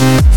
We'll